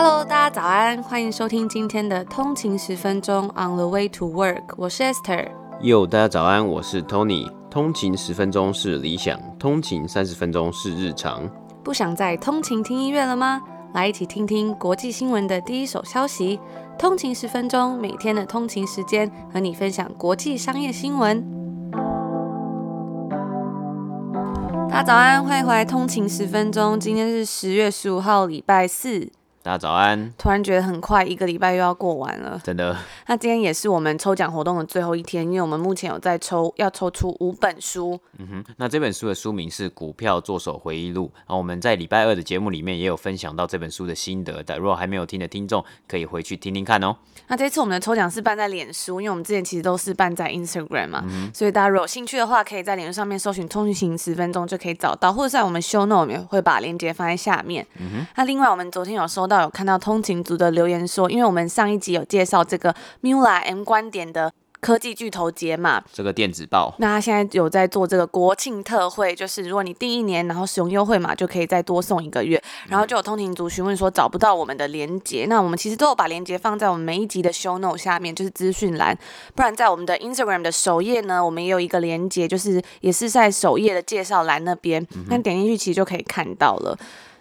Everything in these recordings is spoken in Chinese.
Hello，大家早安，欢迎收听今天的通勤十分钟 On the way to work，我是 Esther。Yo，大家早安，我是 Tony。通勤十分钟是理想，通勤三十分钟是日常。不想再通勤听音乐了吗？来一起听听国际新闻的第一手消息。通勤十分钟，每天的通勤时间和你分享国际商业新闻。大家早安，欢迎回来通勤十分钟。今天是十月十五号，礼拜四。大家早安！突然觉得很快，一个礼拜又要过完了，真的。那今天也是我们抽奖活动的最后一天，因为我们目前有在抽，要抽出五本书。嗯哼，那这本书的书名是《股票作手回忆录》，然后我们在礼拜二的节目里面也有分享到这本书的心得的，如果还没有听的听众，可以回去听听看哦。那这次我们的抽奖是办在脸书，因为我们之前其实都是办在 Instagram 嘛，嗯、所以大家如果有兴趣的话，可以在脸书上面搜寻“通行十分钟”就可以找到，或者在我们 Show Note 里面会把链接放在下面。嗯哼，那另外我们昨天有收到有看到通勤族的留言说，因为我们上一集有介绍这个 Mula M 观点的。科技巨头节嘛，这个电子报，那他现在有在做这个国庆特惠，就是如果你订一年，然后使用优惠码，就可以再多送一个月。然后就有通勤族询问说找不到我们的连接，那我们其实都有把连接放在我们每一集的 show note 下面，就是资讯栏。不然在我们的 Instagram 的首页呢，我们也有一个连接，就是也是在首页的介绍栏那边，那点进去其实就可以看到了。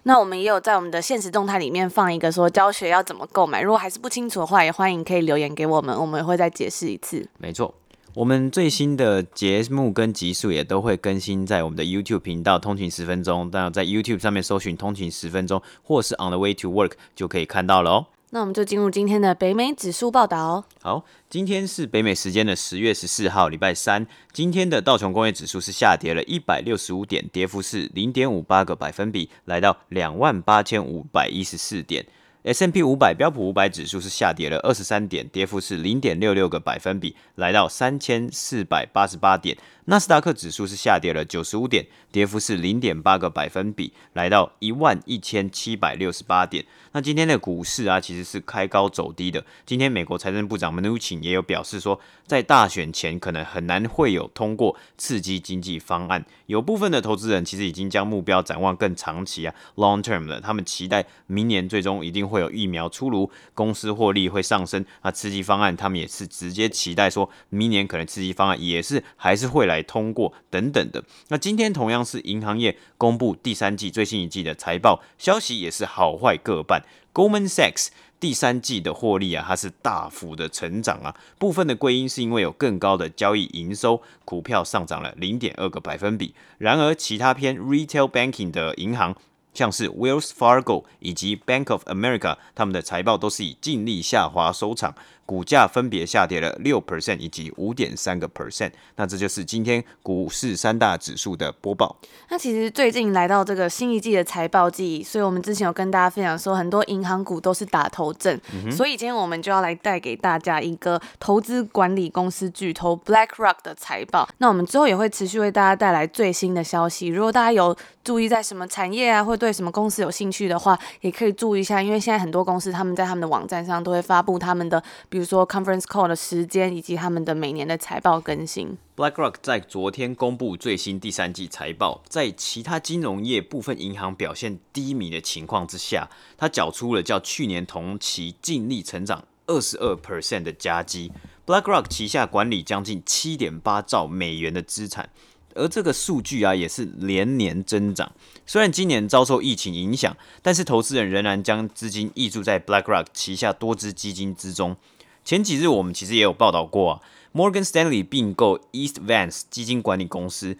那我们也有在我们的现实动态里面放一个说教学要怎么购买，如果还是不清楚的话，也欢迎可以留言给我们，我们也会再解释一次。没错，我们最新的节目跟集数也都会更新在我们的 YouTube 频道“通勤十分钟”，当然在 YouTube 上面搜寻“通勤十分钟”或是 “On the way to work” 就可以看到了哦。那我们就进入今天的北美指数报道。好，今天是北美时间的十月十四号，礼拜三。今天的道琼工业指数是下跌了一百六十五点，跌幅是零点五八个百分比，来到两万八千五百一十四点。S&P 五百标普五百指数是下跌了二十三点，跌幅是零点六六个百分比，来到三千四百八十八点。纳斯达克指数是下跌了九十五点，跌幅是零点八个百分比，来到一万一千七百六十八点。那今天的股市啊，其实是开高走低的。今天美国财政部长 Mnuchin 也有表示说，在大选前可能很难会有通过刺激经济方案。有部分的投资人其实已经将目标展望更长期啊，long term 了，他们期待明年最终一定会有疫苗出炉，公司获利会上升。那刺激方案他们也是直接期待说，明年可能刺激方案也是还是会来。通过等等的，那今天同样是银行业公布第三季最新一季的财报，消息也是好坏各半。Goldman Sachs 第三季的获利啊，它是大幅的成长啊，部分的归因是因为有更高的交易营收，股票上涨了零点二个百分比。然而，其他偏 Retail Banking 的银行，像是 Wells Fargo 以及 Bank of America，他们的财报都是以净利下滑收场。股价分别下跌了六 percent 以及五点三个 percent，那这就是今天股市三大指数的播报。那其实最近来到这个新一季的财报季，所以我们之前有跟大家分享说，很多银行股都是打头阵，嗯、所以今天我们就要来带给大家一个投资管理公司巨头 BlackRock 的财报。那我们之后也会持续为大家带来最新的消息。如果大家有注意在什么产业啊，或对什么公司有兴趣的话，也可以注意一下，因为现在很多公司他们在他们的网站上都会发布他们的。比比如说 conference call 的时间以及他们的每年的财报更新。BlackRock 在昨天公布最新第三季财报，在其他金融业部分银行表现低迷的情况之下，它缴出了较去年同期净利成长二十二 percent 的佳绩。BlackRock 旗下管理将近七点八兆美元的资产。而这个数据啊，也是连年增长。虽然今年遭受疫情影响，但是投资人仍然将资金挹注在 BlackRock 旗下多支基金之中。前几日我们其实也有报道过啊，Morgan Stanley 并购 East Vance 基金管理公司，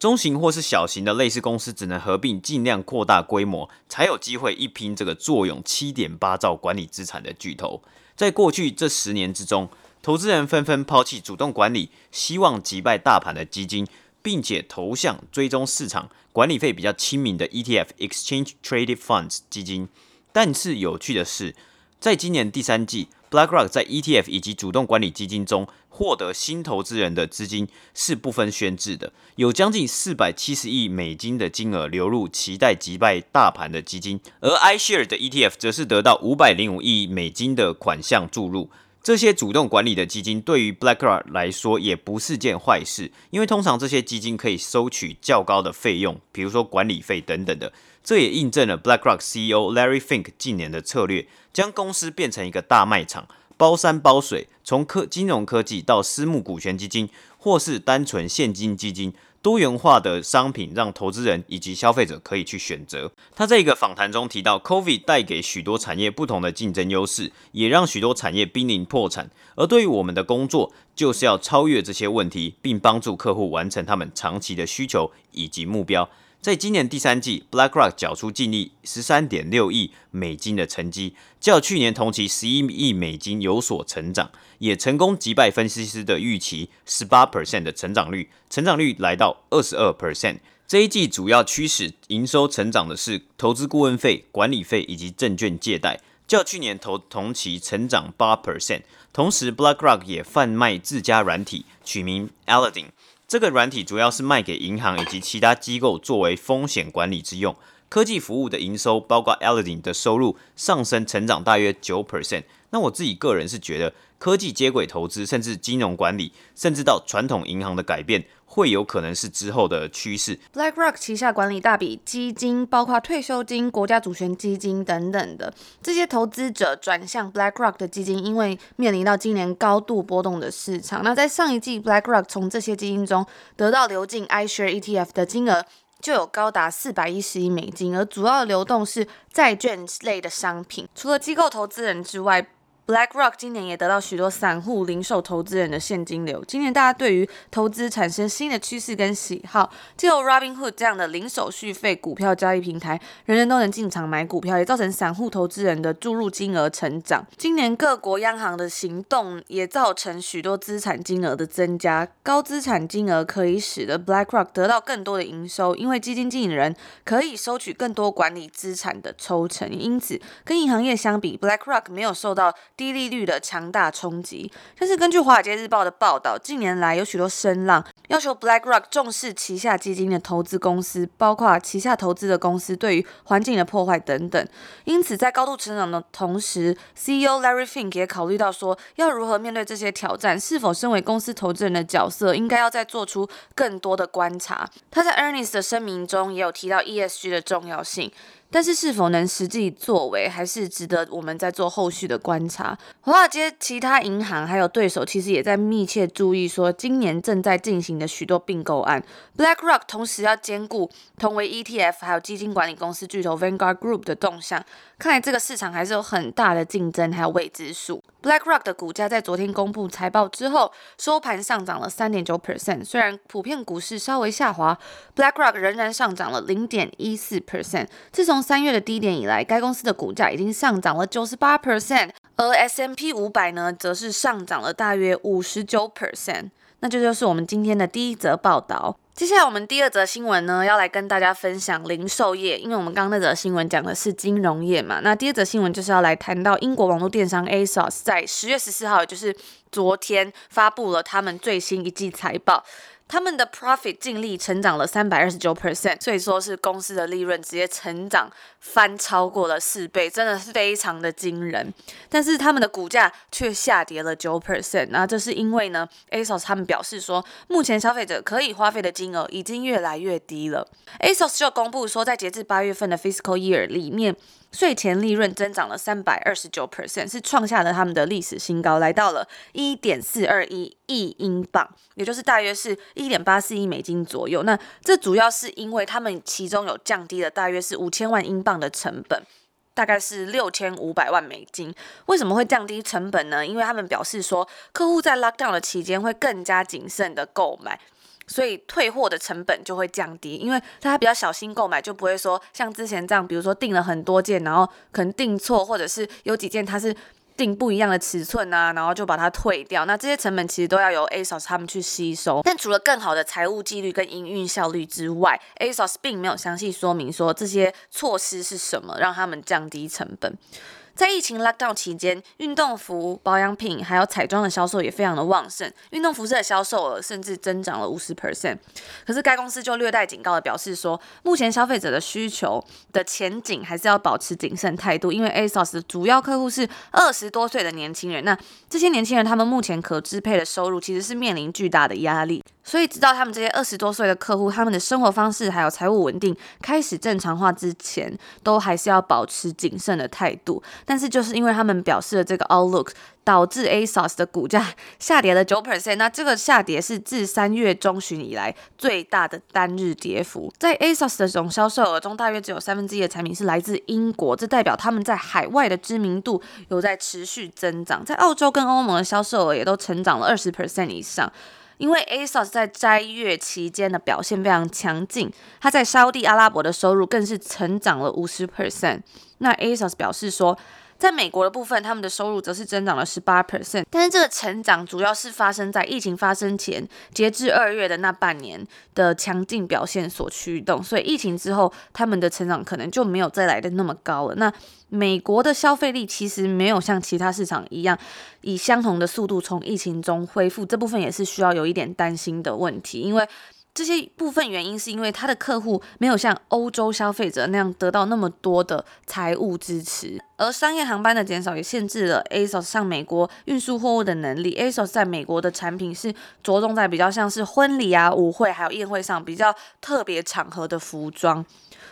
中型或是小型的类似公司只能合并，尽量扩大规模，才有机会一拼这个坐拥七点八兆管理资产的巨头。在过去这十年之中，投资人纷纷抛弃主动管理，希望击败大盘的基金。并且投向追踪市场、管理费比较亲民的 ETF（Exchange Traded Funds） 基金。但是有趣的是，在今年第三季，BlackRock 在 ETF 以及主动管理基金中获得新投资人的资金是不分宣制的，有将近四百七十亿美金的金额流入期待击败大盘的基金，而 iShares 的 ETF 则是得到五百零五亿美金的款项注入。这些主动管理的基金对于 BlackRock 来说也不是件坏事，因为通常这些基金可以收取较高的费用，比如说管理费等等的。这也印证了 BlackRock CEO Larry Fink 近年的策略，将公司变成一个大卖场，包山包水，从科金融科技到私募股权基金，或是单纯现金基金。多元化的商品让投资人以及消费者可以去选择。他在一个访谈中提到，COVID 带给许多产业不同的竞争优势，也让许多产业濒临破产。而对于我们的工作，就是要超越这些问题，并帮助客户完成他们长期的需求以及目标。在今年第三季，BlackRock 缴出净利十三点六亿美金的成绩，较去年同期十一亿美金有所成长，也成功击败分析师的预期十八 percent 的成长率，成长率来到二十二 percent。这一季主要驱使营收成长的是投资顾问费、管理费以及证券借贷，较去年同同期成长八 percent。同时，BlackRock 也贩卖自家软体，取名 Aladdin。这个软体主要是卖给银行以及其他机构作为风险管理之用。科技服务的营收，包括 Aladdin 的收入上升成长大约九 percent。那我自己个人是觉得，科技接轨投资，甚至金融管理，甚至到传统银行的改变。会有可能是之后的趋势。BlackRock 旗下管理大笔基金，包括退休金、国家主权基金等等的这些投资者转向 BlackRock 的基金，因为面临到今年高度波动的市场。那在上一季，BlackRock 从这些基金中得到流进 iShare ETF 的金额就有高达四百一十亿美金，而主要流动是债券类的商品。除了机构投资人之外，BlackRock 今年也得到许多散户、零售投资人的现金流。今年大家对于投资产生新的趋势跟喜好，借由 Robinhood 这样的零手续费股票交易平台，人人都能进场买股票，也造成散户投资人的注入金额成长。今年各国央行的行动也造成许多资产金额的增加，高资产金额可以使得 BlackRock 得到更多的营收，因为基金经理人可以收取更多管理资产的抽成。因此，跟银行业相比，BlackRock 没有受到低利率的强大冲击，但是根据《华尔街日报》的报道，近年来有许多声浪要求 BlackRock 重视旗下基金的投资公司，包括旗下投资的公司对于环境的破坏等等。因此，在高度成长的同时，CEO Larry Fink 也考虑到说，要如何面对这些挑战，是否身为公司投资人的角色，应该要再做出更多的观察。他在 Ernest 的声明中也有提到 ESG 的重要性。但是是否能实际作为，还是值得我们再做后续的观察。华尔街其他银行还有对手，其实也在密切注意说，今年正在进行的许多并购案。BlackRock 同时要兼顾同为 ETF 还有基金管理公司巨头 Vanguard Group 的动向。看来这个市场还是有很大的竞争，还有未知数。BlackRock 的股价在昨天公布财报之后，收盘上涨了三点九 percent。虽然普遍股市稍微下滑，BlackRock 仍然上涨了零点一四 percent。自从三月的低点以来，该公司的股价已经上涨了九十八 percent，而 S&P 五百呢，则是上涨了大约五十九 percent。那这就是我们今天的第一则报道。接下来我们第二则新闻呢，要来跟大家分享零售业，因为我们刚刚那则新闻讲的是金融业嘛。那第二则新闻就是要来谈到英国网络电商 ASOS 在十月十四号，也就是昨天发布了他们最新一季财报。他们的 profit 净利成长了三百二十九 percent，所以说是公司的利润直接成长翻超过了四倍，真的是非常的惊人。但是他们的股价却下跌了九 percent，那这是因为呢，ASOS 他们表示说，目前消费者可以花费的金额已经越来越低了。ASOS 就公布说，在截至八月份的 fiscal year 里面。税前利润增长了三百二十九 percent，是创下了他们的历史新高，来到了一点四二一亿英镑，也就是大约是一点八四亿美金左右。那这主要是因为他们其中有降低了大约是五千万英镑的成本，大概是六千五百万美金。为什么会降低成本呢？因为他们表示说，客户在 lockdown 的期间会更加谨慎的购买。所以退货的成本就会降低，因为大家比较小心购买，就不会说像之前这样，比如说订了很多件，然后可能订错，或者是有几件它是订不一样的尺寸啊，然后就把它退掉。那这些成本其实都要由 ASOS 他们去吸收。但除了更好的财务纪律跟营运效率之外，ASOS 并没有详细说明说这些措施是什么，让他们降低成本。在疫情 lockdown 期间，运动服、保养品还有彩妆的销售也非常的旺盛，运动服饰的销售额甚至增长了五十 percent。可是该公司就略带警告的表示说，目前消费者的需求的前景还是要保持谨慎态度，因为 ASOS 的主要客户是二十多岁的年轻人，那这些年轻人他们目前可支配的收入其实是面临巨大的压力。所以，直到他们这些二十多岁的客户，他们的生活方式还有财务稳定开始正常化之前，都还是要保持谨慎的态度。但是，就是因为他们表示了这个 outlook，导致 ASOS 的股价下跌了九 percent。那这个下跌是自三月中旬以来最大的单日跌幅。在 ASOS 的总销售额中，大约只有三分之一的产品是来自英国，这代表他们在海外的知名度有在持续增长。在澳洲跟欧盟的销售额也都成长了二十 percent 以上。因为 ASOS 在斋月期间的表现非常强劲，它在沙乌地阿拉伯的收入更是成长了五十 percent。那 ASOS 表示说，在美国的部分，他们的收入则是增长了十八 percent。但是这个成长主要是发生在疫情发生前，截至二月的那半年的强劲表现所驱动，所以疫情之后，他们的成长可能就没有再来的那么高了。那美国的消费力其实没有像其他市场一样，以相同的速度从疫情中恢复，这部分也是需要有一点担心的问题，因为这些部分原因是因为他的客户没有像欧洲消费者那样得到那么多的财务支持，而商业航班的减少也限制了 ASOS 向美国运输货物的能力。ASOS 在美国的产品是着重在比较像是婚礼啊、舞会还有宴会上比较特别场合的服装。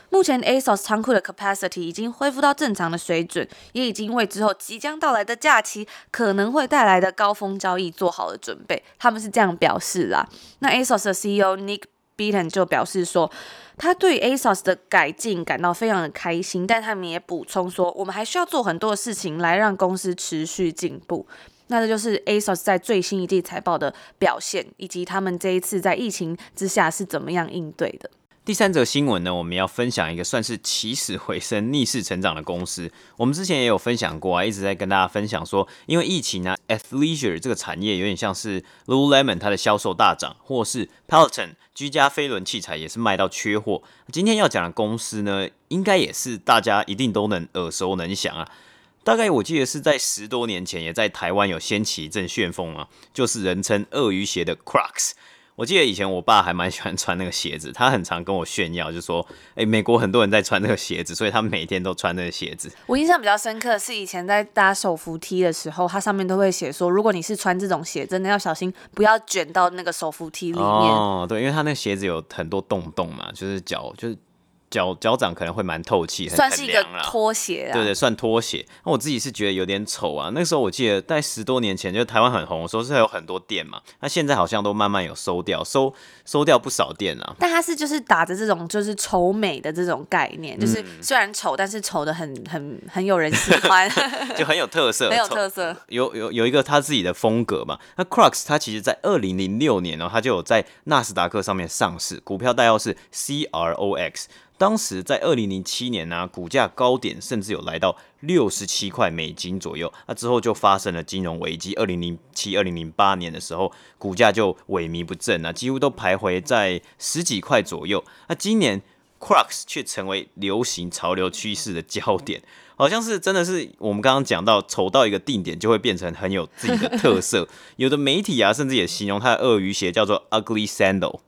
目前 ASOS 仓库的 capacity 已经恢复到正常的水准，也已经为之后即将到来的假期可能会带来的高峰交易做好了准备。他们是这样表示啦。那 ASOS 的 CEO Nick Beaton 就表示说，他对 ASOS 的改进感到非常的开心，但他们也补充说，我们还需要做很多的事情来让公司持续进步。那这就是 ASOS 在最新一季财报的表现，以及他们这一次在疫情之下是怎么样应对的。第三则新闻呢，我们要分享一个算是起死回生、逆势成长的公司。我们之前也有分享过啊，一直在跟大家分享说，因为疫情呢，Athleisure 这个产业有点像是 Lululemon 它的销售大涨，或是 Peloton 居家飞轮器材也是卖到缺货。今天要讲的公司呢，应该也是大家一定都能耳熟能详啊。大概我记得是在十多年前，也在台湾有掀起一阵旋风啊，就是人称鳄鱼鞋的 Crocs。我记得以前我爸还蛮喜欢穿那个鞋子，他很常跟我炫耀，就说：“哎、欸，美国很多人在穿那个鞋子，所以他每天都穿那个鞋子。”我印象比较深刻的是以前在搭手扶梯的时候，它上面都会写说：“如果你是穿这种鞋，真的要小心，不要卷到那个手扶梯里面。”哦，对，因为它那个鞋子有很多洞洞嘛，就是脚就是。脚脚掌可能会蛮透气，算是一个拖鞋啊。对对，算拖鞋。那我自己是觉得有点丑啊。那时候我记得在十多年前，就台湾很红的时候，是有很多店嘛。那现在好像都慢慢有收掉，收收掉不少店啊。但它是就是打着这种就是丑美的这种概念，就是虽然丑，但是丑的很很很有人喜欢，就很有特色，很有特色，有有有一个他自己的风格嘛。那 Crocs 它其实在二零零六年呢，它就有在纳斯达克上面上市，股票代号是 CROX。当时在二零零七年呢、股价高点甚至有来到六十七块美金左右。那之后就发生了金融危机，二零零七、二零零八年的时候，股价就萎靡不振啊，几乎都徘徊在十几块左右。那今年 Crocs 却成为流行潮流趋势的焦点，好像是真的是我们刚刚讲到，丑到一个定点就会变成很有自己的特色。有的媒体啊，甚至也形容它的鳄鱼鞋叫做 Ugly Sandal。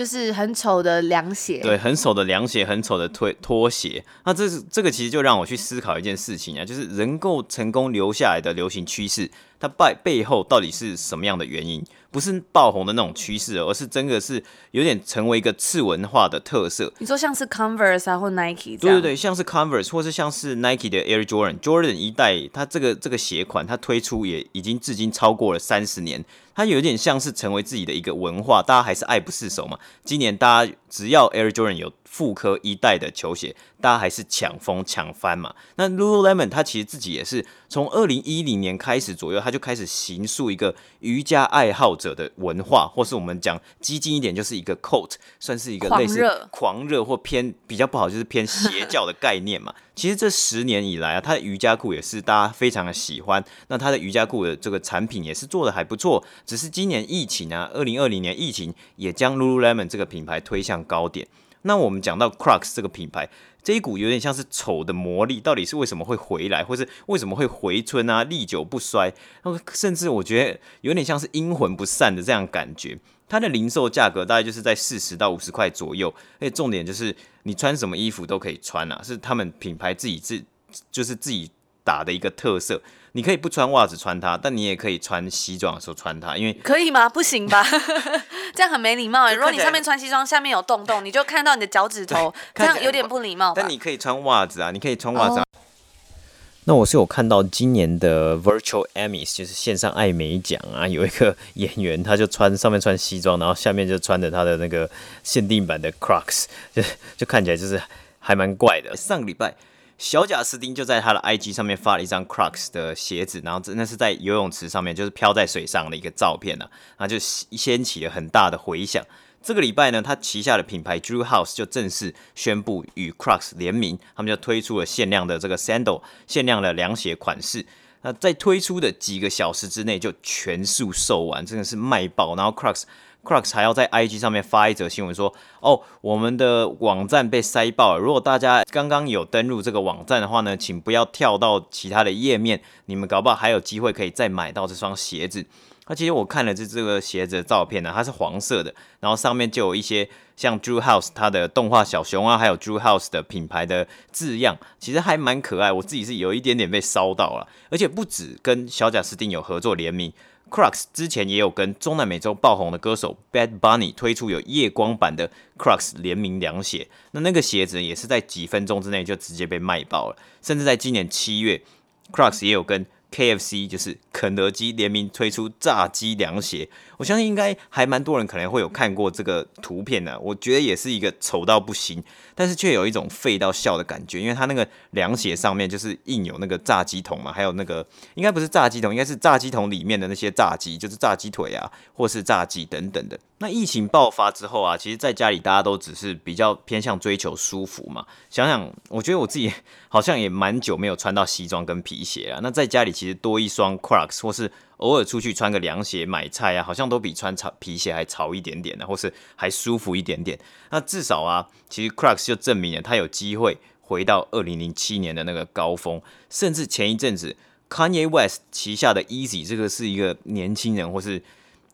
就是很丑的凉鞋，对，很丑的凉鞋，很丑的拖拖鞋。那这是这个其实就让我去思考一件事情啊，就是能够成功留下来的流行趋势，它背背后到底是什么样的原因？不是爆红的那种趋势，而是真的是有点成为一个次文化的特色。你说像是 Converse 啊，或 Nike？对对对，像是 Converse，或是像是 Nike 的 Air Jordan，Jordan 一代，它这个这个鞋款，它推出也已经至今超过了三十年，它有点像是成为自己的一个文化，大家还是爱不释手嘛。今年大家只要 Air Jordan 有复刻一代的球鞋，大家还是抢疯抢翻嘛。那 Lululemon 它其实自己也是从二零一零年开始左右，它就开始形塑一个瑜伽爱好者的文化，或是我们讲激进一点，就是一个 cult，算是一个类似狂热或偏比较不好，就是偏邪教的概念嘛。其实这十年以来啊，它的瑜伽裤也是大家非常的喜欢。那它的瑜伽裤的这个产品也是做的还不错，只是今年疫情啊，二零二零年疫情也将 Lululemon 这个品牌推向高点。那我们讲到 Crocs 这个品牌，这一股有点像是丑的魔力，到底是为什么会回来，或是为什么会回春啊，历久不衰？甚至我觉得有点像是阴魂不散的这样感觉。它的零售价格大概就是在四十到五十块左右，而且重点就是你穿什么衣服都可以穿啊，是他们品牌自己自就是自己打的一个特色。你可以不穿袜子穿它，但你也可以穿西装的时候穿它，因为可以吗？不行吧？这样很没礼貌哎。如果你上面穿西装，下面有洞洞，你就看到你的脚趾头，这样有点不礼貌。但你可以穿袜子啊，你可以穿袜子啊。Oh. 那我是有看到今年的 Virtual Emmys，就是线上艾美奖啊，有一个演员他就穿上面穿西装，然后下面就穿着他的那个限定版的 Crocs，就就看起来就是还蛮怪的。上个礼拜。小贾斯汀就在他的 IG 上面发了一张 Crocs 的鞋子，然后真的是在游泳池上面，就是飘在水上的一个照片呢、啊，然后就掀起了很大的回响。这个礼拜呢，他旗下的品牌 Drew House 就正式宣布与 Crocs 联名，他们就推出了限量的这个 Sandal 限量的凉鞋款式。那在推出的几个小时之内就全数售完，真的是卖爆。然后 Crocs Crocs 还要在 IG 上面发一则新闻说：“哦，我们的网站被塞爆了。如果大家刚刚有登录这个网站的话呢，请不要跳到其他的页面，你们搞不好还有机会可以再买到这双鞋子。”那其实我看了这这个鞋子的照片呢，它是黄色的，然后上面就有一些像 Drew House 它的动画小熊啊，还有 Drew House 的品牌的字样，其实还蛮可爱。我自己是有一点点被烧到了，而且不止跟小贾斯汀有合作联名。Crocs 之前也有跟中南美洲爆红的歌手 Bad Bunny 推出有夜光版的 Crocs 联名凉鞋，那那个鞋子也是在几分钟之内就直接被卖爆了，甚至在今年七月，Crocs 也有跟 KFC 就是肯德基联名推出炸鸡凉鞋，我相信应该还蛮多人可能会有看过这个图片的，我觉得也是一个丑到不行，但是却有一种废到笑的感觉，因为它那个凉鞋上面就是印有那个炸鸡桶嘛，还有那个应该不是炸鸡桶，应该是炸鸡桶里面的那些炸鸡，就是炸鸡腿啊，或是炸鸡等等的。那疫情爆发之后啊，其实在家里大家都只是比较偏向追求舒服嘛。想想，我觉得我自己好像也蛮久没有穿到西装跟皮鞋了。那在家里其实多一双 Crocs，或是偶尔出去穿个凉鞋买菜啊，好像都比穿潮皮鞋还潮一点点的，或是还舒服一点点。那至少啊，其实 Crocs 就证明了它有机会回到二零零七年的那个高峰，甚至前一阵子 Kanye West 旗下的 Easy 这个是一个年轻人或是。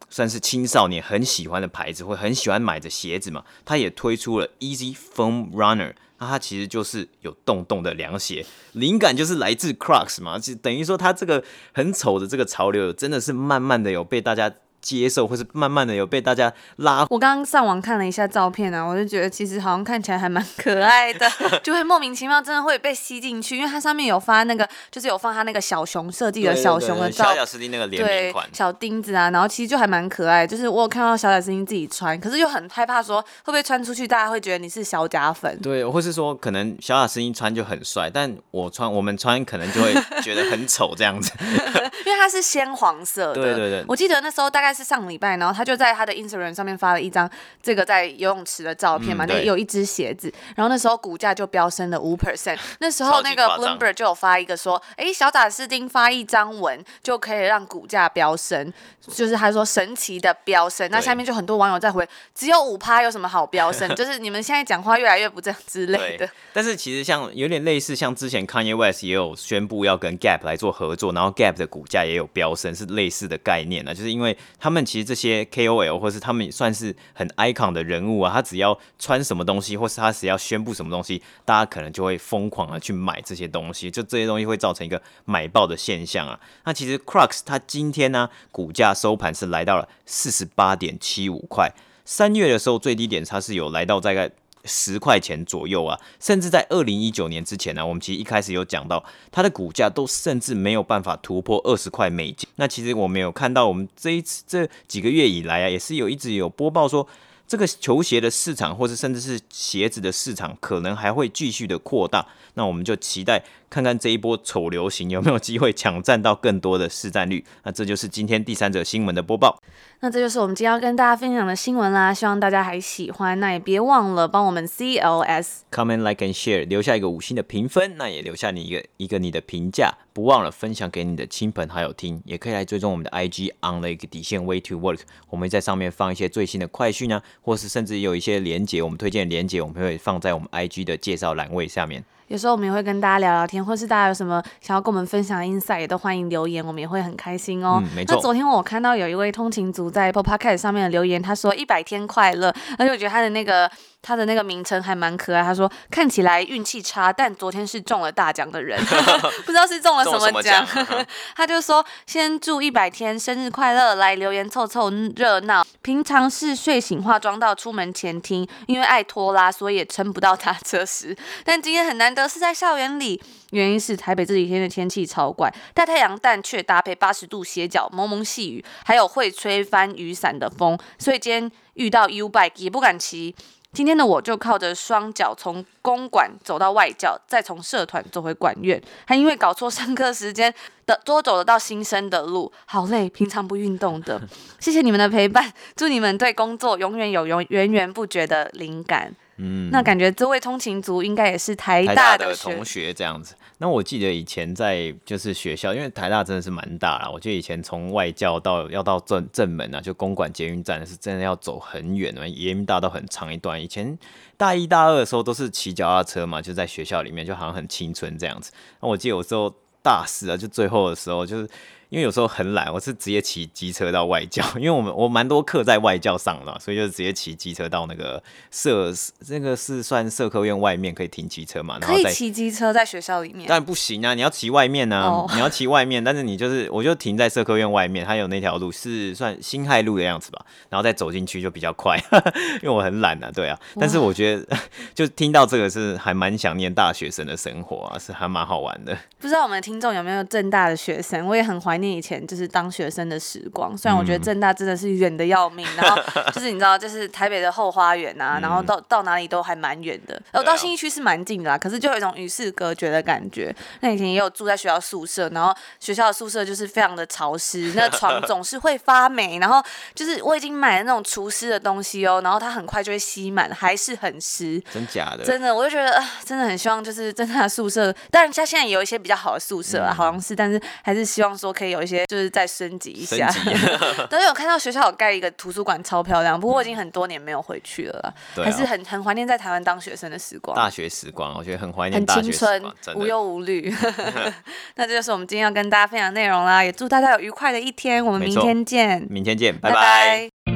算是青少年很喜欢的牌子，会很喜欢买的鞋子嘛。他也推出了 Easy Foam Runner，那它其实就是有洞洞的凉鞋，灵感就是来自 Crocs 嘛。就等于说，它这个很丑的这个潮流，真的是慢慢的有被大家。接受，或是慢慢的有被大家拉。我刚刚上网看了一下照片啊，我就觉得其实好像看起来还蛮可爱的，就会莫名其妙真的会被吸进去，因为它上面有发那个，就是有放他那那个小熊设计的小熊的照，小贾斯汀那个联名款，小钉子啊，然后其实就还蛮可爱。就是我有看到小贾斯汀自己穿，可是又很害怕说会不会穿出去大家会觉得你是小假粉。对，或是说可能小贾斯汀穿就很帅，但我穿我们穿可能就会觉得很丑这样子，因为它是鲜黄色的。对对对，我记得那时候大概。是上礼拜，然后他就在他的 Instagram 上面发了一张这个在游泳池的照片嘛，嗯、那有一只鞋子，然后那时候股价就飙升了五 percent。那时候那个 Bloomberg 就有发一个说，哎，小贾斯汀发一张文就可以让股价飙升，就是他说神奇的飙升。那下面就很多网友在回，只有五趴有什么好飙升？就是你们现在讲话越来越不正之类的。但是其实像有点类似，像之前 Kanye West 也有宣布要跟 Gap 来做合作，然后 Gap 的股价也有飙升，是类似的概念呢，就是因为。他他们其实这些 KOL 或是他们算是很 icon 的人物啊，他只要穿什么东西，或是他只要宣布什么东西，大家可能就会疯狂的去买这些东西，就这些东西会造成一个买爆的现象啊。那其实 Crocs 它今天呢、股价收盘是来到了四十八点七五块，三月的时候最低点它是有来到大概。十块钱左右啊，甚至在二零一九年之前呢、我们其实一开始有讲到它的股价都甚至没有办法突破二十块美金。那其实我们有看到，我们这一次这几个月以来啊，也是有一直有播报说，这个球鞋的市场，或者甚至是鞋子的市场，可能还会继续的扩大。那我们就期待看看这一波丑流行有没有机会抢占到更多的市占率。那这就是今天第三者新闻的播报。那这就是我们今天要跟大家分享的新闻啦，希望大家还喜欢。那也别忘了帮我们 CLS comment like and share 留下一个五星的评分，那也留下你一个一个你的评价，不忘了分享给你的亲朋好友听，也可以来追踪我们的 IG on the 底线 way to work，我们会在上面放一些最新的快讯呢、啊。或是甚至有一些连接，我们推荐的连接，我们会放在我们 IG 的介绍栏位下面。有时候我们也会跟大家聊聊天，或是大家有什么想要跟我们分享的 insight，也都欢迎留言，我们也会很开心哦。嗯，没错。那昨天我看到有一位通勤族在 Podcast 上面的留言，他说一百天快乐，而且我觉得他的那个。他的那个名称还蛮可爱，他说看起来运气差，但昨天是中了大奖的人，不知道是中了什么奖。么 他就说先祝一百天生日快乐，来留言凑凑热闹。平常是睡醒化妆到出门前听，因为爱拖拉，所以也撑不到搭车时。但今天很难得是在校园里，原因是台北这几天的天气超怪，大太阳但却搭配八十度斜角蒙蒙细雨，还有会吹翻雨伞的风，所以今天遇到 U bike 也不敢骑。今天的我就靠着双脚从公馆走到外教，再从社团走回管院，还因为搞错上课时间的多走了到新生的路，好累。平常不运动的，谢谢你们的陪伴，祝你们对工作永远有源源源不绝的灵感。嗯，那感觉这位通勤族应该也是台大的，台大的同学这样子。那我记得以前在就是学校，因为台大真的是蛮大啦。我记得以前从外教到要到正正门啊，就公馆捷运站是真的要走很远的，延大道很长一段。以前大一大二的时候都是骑脚踏车嘛，就在学校里面，就好像很青春这样子。那我记得有时候大四啊，就最后的时候就是。因为有时候很懒，我是直接骑机车到外教，因为我们我蛮多课在外教上的，所以就直接骑机车到那个社，那个是算社科院外面可以停机车嘛？然后可以骑机车在学校里面？当然不行啊，你要骑外面啊，oh. 你要骑外面，但是你就是我就停在社科院外面，它有那条路是算辛亥路的样子吧，然后再走进去就比较快，因为我很懒啊，对啊。但是我觉得 就听到这个是还蛮想念大学生的生活啊，是还蛮好玩的。不知道我们的听众有没有正大的学生？我也很怀。怀念以前就是当学生的时光，虽然我觉得正大真的是远的要命，嗯、然后 就是你知道，就是台北的后花园啊，嗯、然后到到哪里都还蛮远的，然后到新一区是蛮近的啦，可是就有一种与世隔绝的感觉。那以前也有住在学校宿舍，然后学校的宿舍就是非常的潮湿，那床总是会发霉，然后就是我已经买了那种除湿的东西哦，然后它很快就会吸满，还是很湿。真假的？真的，我就觉得啊，真的很希望就是正大的宿舍，当然它现在也有一些比较好的宿舍啊，嗯、好像是，但是还是希望说可以。有一些就是再升级一下，但是我看到学校有盖一个图书馆，超漂亮。不过我已经很多年没有回去了，嗯、还是很很怀念在台湾当学生的时光。大学时光，我觉得很怀念，很青春，无忧无虑。那这就是我们今天要跟大家分享的内容啦，也祝大家有愉快的一天。我们明天见，明天见，拜拜。拜拜。